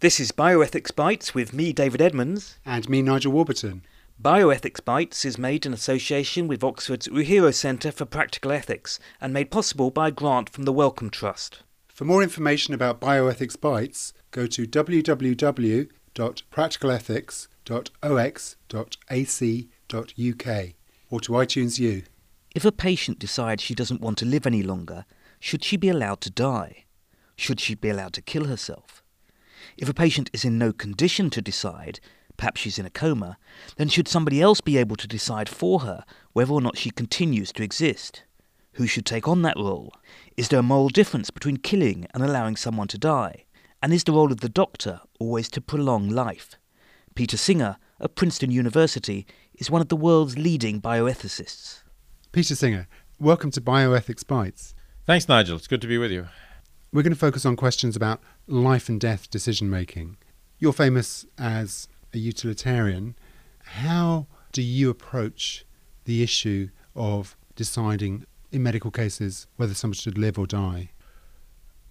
This is Bioethics Bites with me, David Edmonds. And me, Nigel Warburton. Bioethics Bites is made in association with Oxford's Uehiro Centre for Practical Ethics and made possible by a grant from the Wellcome Trust. For more information about Bioethics Bites, go to www.practicalethics.ox.ac.uk or to iTunes U. If a patient decides she doesn't want to live any longer, should she be allowed to die? Should she be allowed to kill herself? If a patient is in no condition to decide, perhaps she's in a coma, then should somebody else be able to decide for her whether or not she continues to exist? Who should take on that role? Is there a moral difference between killing and allowing someone to die? And is the role of the doctor always to prolong life? Peter Singer of Princeton University is one of the world's leading bioethicists. Peter Singer, welcome to Bioethics Bites. Thanks, Nigel. It's good to be with you. We're going to focus on questions about life and death decision making. You're famous as a utilitarian. How do you approach the issue of deciding in medical cases whether someone should live or die?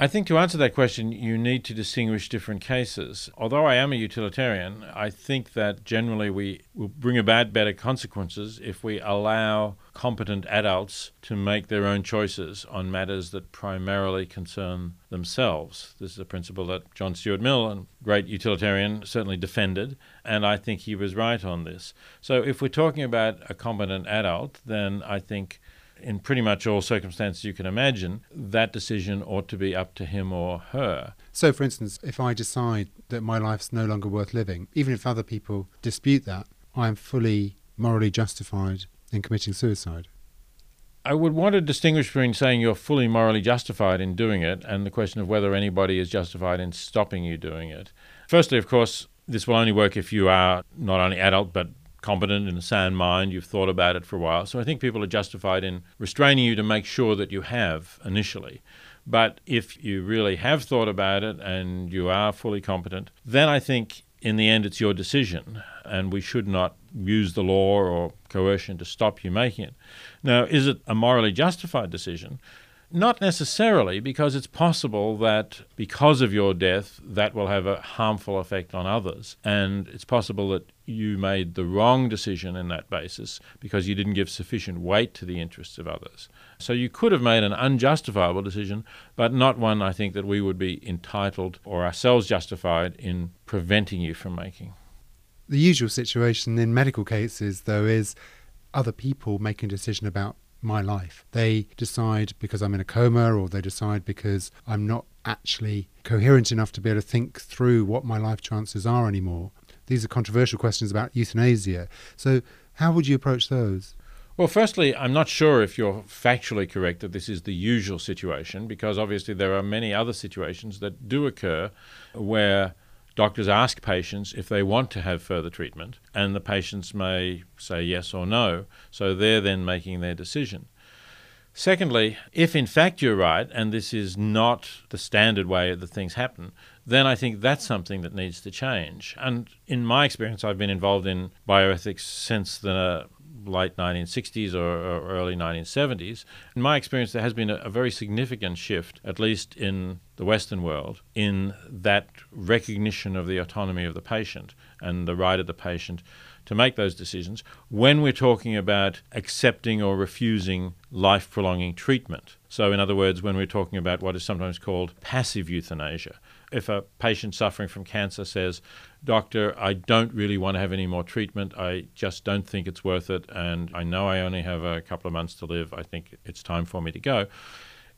I think to answer that question, you need to distinguish different cases. Although I am a utilitarian, I think that generally we will bring about better consequences if we allow competent adults to make their own choices on matters that primarily concern themselves. This is a principle that John Stuart Mill, a great utilitarian, certainly defended, and I think he was right on this. So if we're talking about a competent adult, then I think in pretty much all circumstances you can imagine, that decision ought to be up to him or her. So, for instance, if I decide that my life's no longer worth living, even if other people dispute that, I am fully morally justified in committing suicide. I would want to distinguish between saying you're fully morally justified in doing it and the question of whether anybody is justified in stopping you doing it. Firstly, of course, this will only work if you are not only adult but competent in a sound mind, you've thought about it for a while. So I think people are justified in restraining you to make sure that you have initially. But if you really have thought about it and you are fully competent, then I think in the end it's your decision, and we should not use the law or coercion to stop you making it. Now, is it a morally justified decision? Not necessarily, because it's possible that because of your death, that will have a harmful effect on others. And it's possible that you made the wrong decision in that basis because you didn't give sufficient weight to the interests of others. So you could have made an unjustifiable decision, but not one I think that we would be entitled or ourselves justified in preventing you from making. The usual situation in medical cases, though, is other people making a decision about my life. They decide because I'm in a coma, or they decide because I'm not actually coherent enough to be able to think through what my life chances are anymore. These are controversial questions about euthanasia. So, how would you approach those? Well, firstly, I'm not sure if you're factually correct that this is the usual situation, because obviously there are many other situations that do occur where doctors ask patients if they want to have further treatment, and the patients may say yes or no. So they're then making their decision. Secondly, if in fact you're right, and this is not the standard way that things happen, then I think that's something that needs to change. And in my experience, I've been involved in bioethics since the late 1960s or, or, early 1970s. In my experience, there has been a, a, very significant shift, at least in the Western world, in that recognition of the autonomy of the patient and the right of the patient to make those decisions when we're talking about accepting or refusing life prolonging treatment. So, in other words, when we're talking about what is sometimes called passive euthanasia, if a patient suffering from cancer says, Doctor, I don't really want to have any more treatment, I just don't think it's worth it, and I know I only have a couple of months to live, I think it's time for me to go.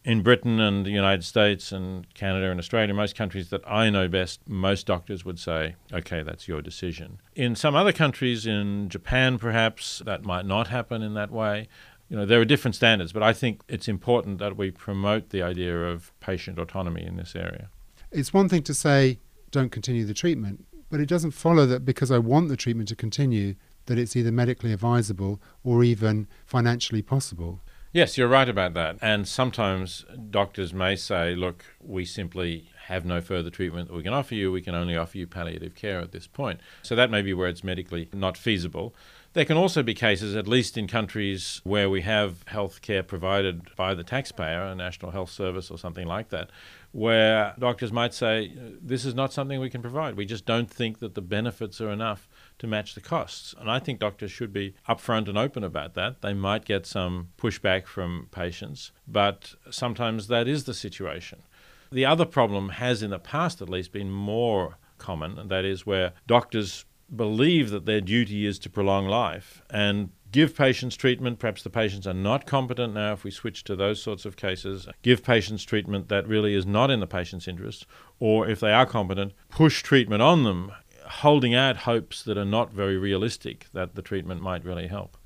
In Britain and the United States and Canada and Australia, most countries that I know best, most doctors would say, okay, that's your decision. In some other countries, in Japan perhaps, that might not happen in that way you know, there are different standards, but I think it's important that we promote the idea of patient autonomy in this area. It's one thing to say, don't continue the treatment, but it doesn't follow that because I want the treatment to continue, that it's either medically advisable or even financially possible. Yes, you're right about that. And sometimes doctors may say, look, we simply have no further treatment that we can offer you. We can only offer you palliative care at this point. So that may be where it's medically not feasible. There can also be cases, at least in countries where we have health care provided by the taxpayer, a national health service or something like that, where doctors might say, This is not something we can provide. We just don't think that the benefits are enough to match the costs. And I think doctors should be upfront and open about that. They might get some pushback from patients, but sometimes that is the situation. The other problem has, in the past at least, been more common, and that is where doctors believe that their duty is to prolong life and give patients treatment. Perhaps the patients are not competent now if we switch to those sorts of cases. Give patients treatment that really is not in the patient's interest, or if they are competent, push treatment on them, holding out hopes that are not very realistic that the treatment might really help.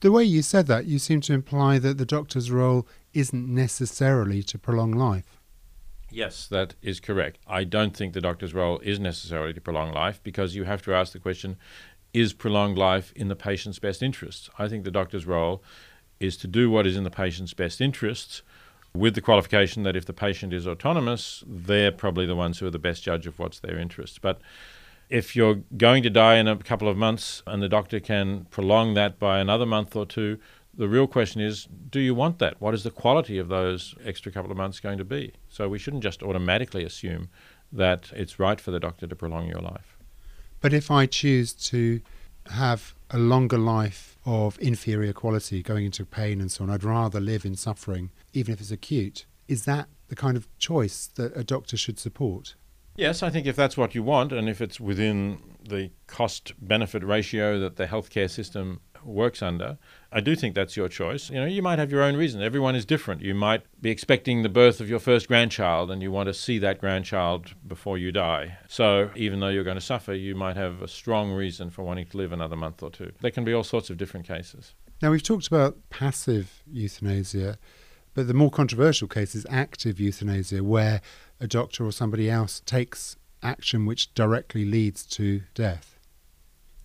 The way you said that, you seem to imply that the doctor's role isn't necessarily to prolong life. Yes, that is correct. I don't think the doctor's role is necessarily to prolong life because you have to ask the question is prolonged life in the patient's best interests? I think the doctor's role is to do what is in the patient's best interests with the qualification that if the patient is autonomous, they're probably the ones who are the best judge of what's their interest. But if you're going to die in a couple of months and the doctor can prolong that by another month or two, the real question is do you want that? What is the quality of those extra couple of months going to be? So we shouldn't just automatically assume that it's right for the doctor to prolong your life. But if I choose to have a longer life of inferior quality going into pain and so on, I'd rather live in suffering, even if it's acute. Is that the kind of choice that a doctor should support? Yes, I think if that's what you want and if it's within the cost benefit ratio that the healthcare system works under. I do think that's your choice. You know, you might have your own reason. Everyone is different. You might be expecting the birth of your first grandchild and you want to see that grandchild before you die. So, even though you're going to suffer, you might have a strong reason for wanting to live another month or two. There can be all sorts of different cases. Now, we've talked about passive euthanasia, but the more controversial case is active euthanasia, where a doctor or somebody else takes action which directly leads to death.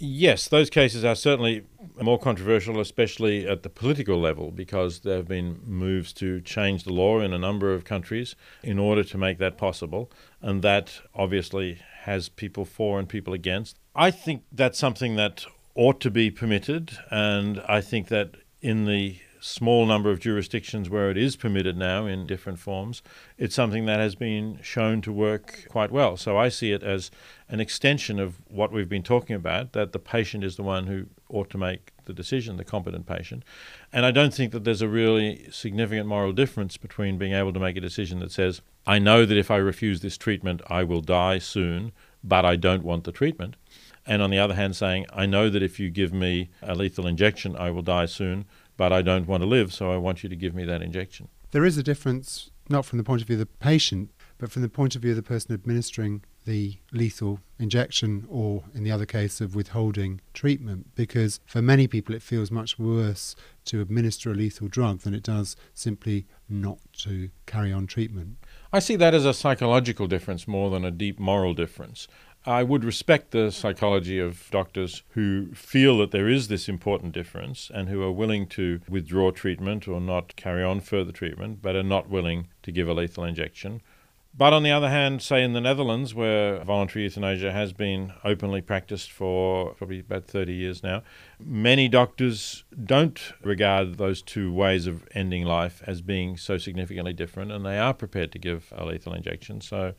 Yes, those cases are certainly more controversial, especially at the political level, because there have been moves to change the law in a number of countries in order to make that possible. And that obviously has people for and people against. I think that's something that ought to be permitted. And I think that in the small number of jurisdictions where it is permitted now in different forms, it's something that has been shown to work quite well. So I see it as an extension of what we've been talking about that the patient is the one who ought to make the decision, the competent patient. And I don't think that there's a really significant moral difference between being able to make a decision that says, I know that if I refuse this treatment, I will die soon, but I don't want the treatment. And on the other hand, saying, I know that if you give me a lethal injection, I will die soon, but I don't want to live, so I want you to give me that injection. There is a difference, not from the point of view of the patient, but from the point of view of the person administering the lethal injection, or in the other case of withholding treatment, because for many people it feels much worse to administer a lethal drug than it does simply not to carry on treatment. I see that as a psychological difference more than a deep moral difference. I would respect the psychology of doctors who feel that there is this important difference and who are willing to withdraw treatment or not carry on further treatment, but are not willing to give a lethal injection. But on the other hand, say in the Netherlands, where voluntary euthanasia has been openly practiced for probably about 30 years now, many doctors don't regard those two ways of ending life as being so significantly different, and they are prepared to give a lethal injection. So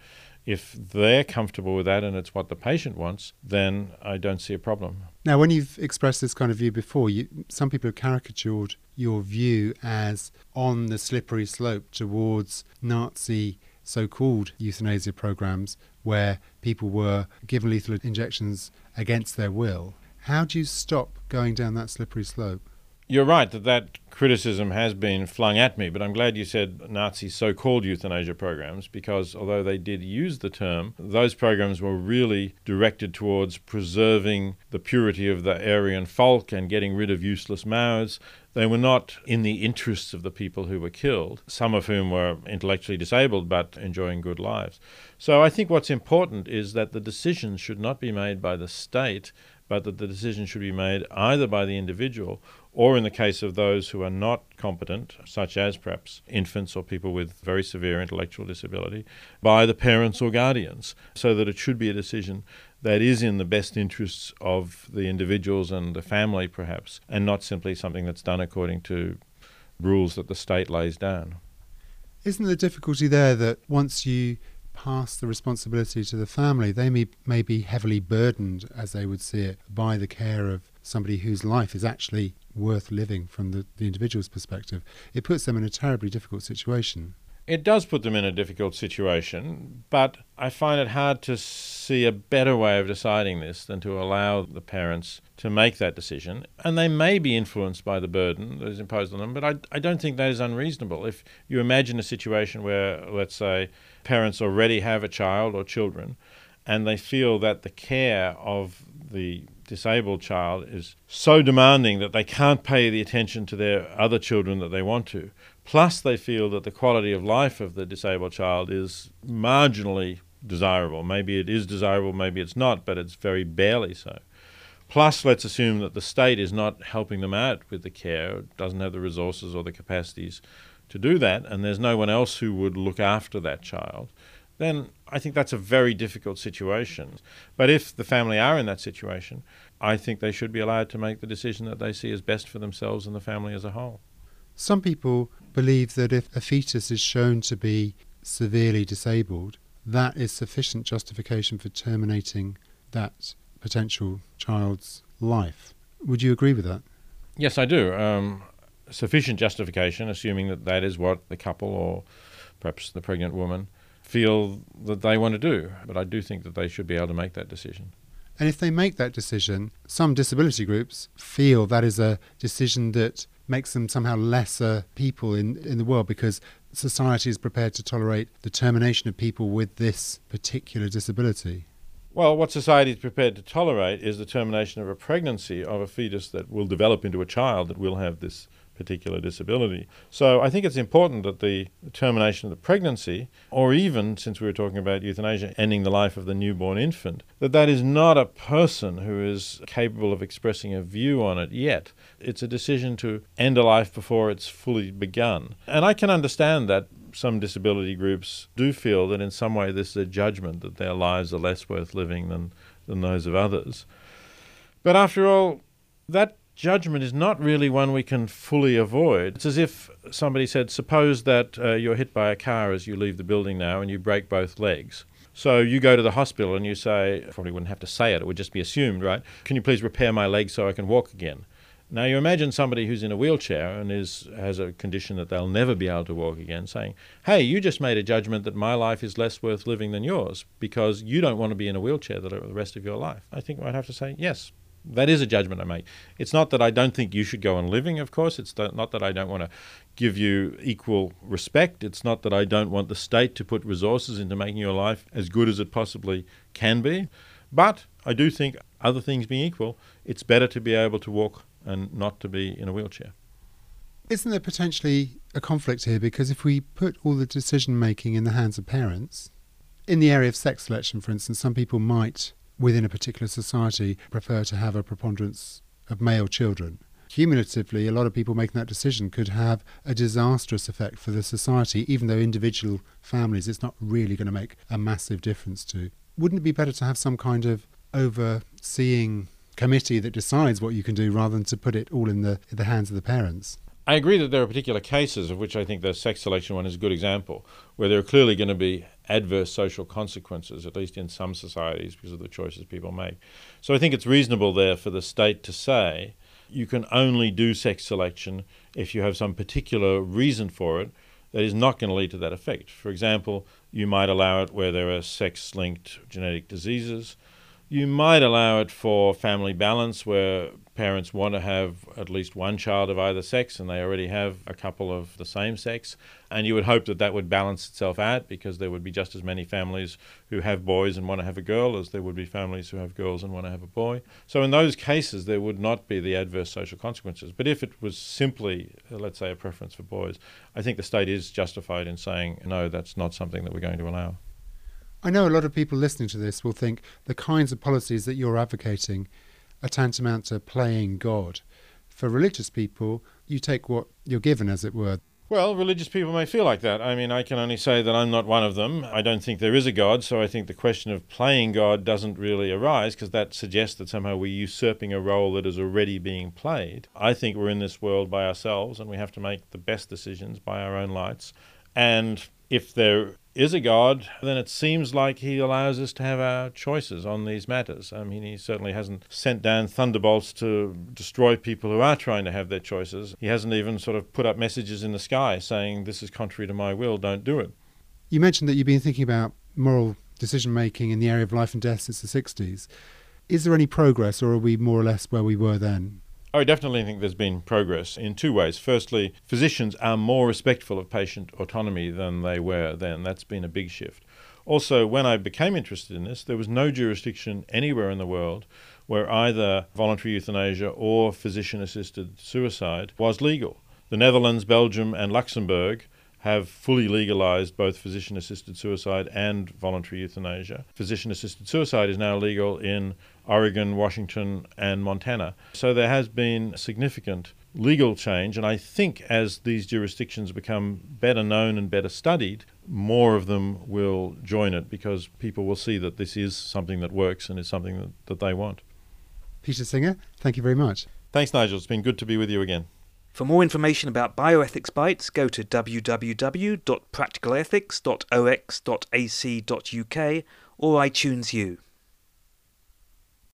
if they're comfortable with that and it's what the patient wants, then I don't see a problem. Now, when you've expressed this kind of view before, you, some people have caricatured your view as on the slippery slope towards Nazi so called euthanasia programs where people were given lethal injections against their will. How do you stop going down that slippery slope? You're right that that criticism has been flung at me, but I'm glad you said Nazi so called euthanasia programs because although they did use the term, those programs were really directed towards preserving the purity of the Aryan folk and getting rid of useless mouths. They were not in the interests of the people who were killed, some of whom were intellectually disabled but enjoying good lives. So I think what's important is that the decisions should not be made by the state, but that the decision should be made either by the individual or in the case of those who are not competent, such as perhaps infants or people with very severe intellectual disability, by the parents or guardians, so that it should be a decision that is in the best interests of the individuals and the family, perhaps, and not simply something that's done according to rules that the state lays down. Isn't the difficulty there that once you pass the responsibility to the family, they may, may be heavily burdened, as they would see it, by the care of somebody whose life is actually worth living from the, the individual's perspective? It puts them in a terribly difficult situation. It does put them in a difficult situation, but I find it hard to see a better way of deciding this than to allow the parents to make that decision. And they may be influenced by the burden that is imposed on them, but I, I don't think that is unreasonable. If you imagine a situation where, let's say, parents already have a child or children, and they feel that the care of the disabled child is so demanding that they can't pay the attention to their other children that they want to. Plus, they feel that the quality of life of the disabled child is marginally desirable. Maybe it is desirable, maybe it's not, but it's very barely so. Plus, let's assume that the state is not helping them out with the care, doesn't have the resources or the capacities to do that, and there's no one else who would look after that child, then I think that's a very difficult situation. But if the family are in that situation, I think they should be allowed to make the decision that they see as best for themselves and the family as a whole. Some people believe that if a fetus is shown to be severely disabled, that is sufficient justification for terminating that potential child's life. Would you agree with that? Yes, I do. Um, sufficient justification, assuming that that is what the couple or perhaps the pregnant woman feel that they want to do. But I do think that they should be able to make that decision. And if they make that decision, some disability groups feel that is a decision that makes them somehow lesser people in, in the world because society is prepared to tolerate the termination of people with this particular disability. Well, what society is prepared to tolerate is the termination of a pregnancy of a fetus that will develop into a child that will have this particular disability. So I think it's important that the termination of the pregnancy, or even since we were talking about euthanasia, ending the life of the newborn infant, that that is not a person who is capable of expressing a view on it yet. It's a decision to end a life before it's fully begun. And I can understand that some disability groups do feel that in some way this is a judgment that their lives are less worth living than, than those of others. But after all, that judgment is not really one we can fully avoid. It's as if somebody said, Suppose that uh, you're hit by a car as you leave the building now and you break both legs. So you go to the hospital and you say, probably wouldn't have to say it, it would just be assumed, right? Can you please repair my leg so I can walk again? Now you imagine somebody who's in a wheelchair and is has a condition that they'll never be able to walk again saying, "Hey, you just made a judgment that my life is less worth living than yours because you don't want to be in a wheelchair the rest of your life." I think I'd have to say, "Yes, that is a judgment I make. It's not that I don't think you should go on living, of course. It's not that I don't want to give you equal respect. It's not that I don't want the state to put resources into making your life as good as it possibly can be. But I do think, other things being equal, it's better to be able to walk and not to be in a wheelchair. Isn't there potentially a conflict here? Because if we put all the decision making in the hands of parents, in the area of sex selection, for instance, some people might within a particular society prefer to have a preponderance of male children. Cumulatively, a lot of people making that decision could have a disastrous effect for the society, even though individual families it's not really going to make a massive difference to. Wouldn't it be better to have some kind of overseeing committee that decides what you can do rather than to put it all in the, in the hands of the parents? I agree that there are particular cases of which I think the sex selection one is a good example, where there are clearly going to be adverse social consequences, at least in some societies, because of the choices people make. So I think it's reasonable there for the state to say you can only do sex selection if you have some particular reason for it that is not going to lead to that effect. For example, you might allow it where there are sex linked genetic diseases. You might allow it for family balance where parents want to have at least one child of either sex and they already have a couple of the same sex. And you would hope that that would balance itself out because there would be just as many families who have boys and want to have a girl as there would be families who have girls and want to have a boy. So in those cases, there would not be the adverse social consequences. But if it was simply, uh, let's say, a preference for boys, I think the state is justified in saying, no, that's not something that we're going to allow. I know a lot of people listening to this will think the kinds of policies that you're advocating are tantamount to playing God. For religious people, you take what you're given, as it were. Well, religious people may feel like that. I mean, I can only say that I'm not one of them. I don't think there is a God, so I think the question of playing God doesn't really arise because that suggests that somehow we're usurping a role that is already being played. I think we're in this world by ourselves and we have to make the best decisions by our own lights And if there is a God, then it seems like he allows us to have our choices on these matters. I mean, he certainly hasn't sent down thunderbolts to destroy people who are trying to have their choices. He hasn't even sort of put up messages in the sky saying, This is contrary to my will, don't do it. You mentioned that you've been thinking about moral decision making in the area of life and death since the 60s. Is there any progress, or are we more or less where we were then? I definitely think there's been progress in two ways. Firstly, physicians are more respectful of patient autonomy than they were then. That's been a big shift. Also, when I became interested in this, there was no jurisdiction anywhere in the world where either voluntary euthanasia or physician assisted suicide was legal. The Netherlands, Belgium, and Luxembourg have fully legalized both physician assisted suicide and voluntary euthanasia. Physician assisted suicide is now legal in Oregon, Washington, and Montana. So there has been significant legal change, and I think as these jurisdictions become better known and better studied, more of them will join it because people will see that this is something that works and is something that, that they want. Peter Singer, thank you very much. Thanks, Nigel. It's been good to be with you again. For more information about bioethics bites, go to www.practicalethics.ox.ac.uk or iTunes U.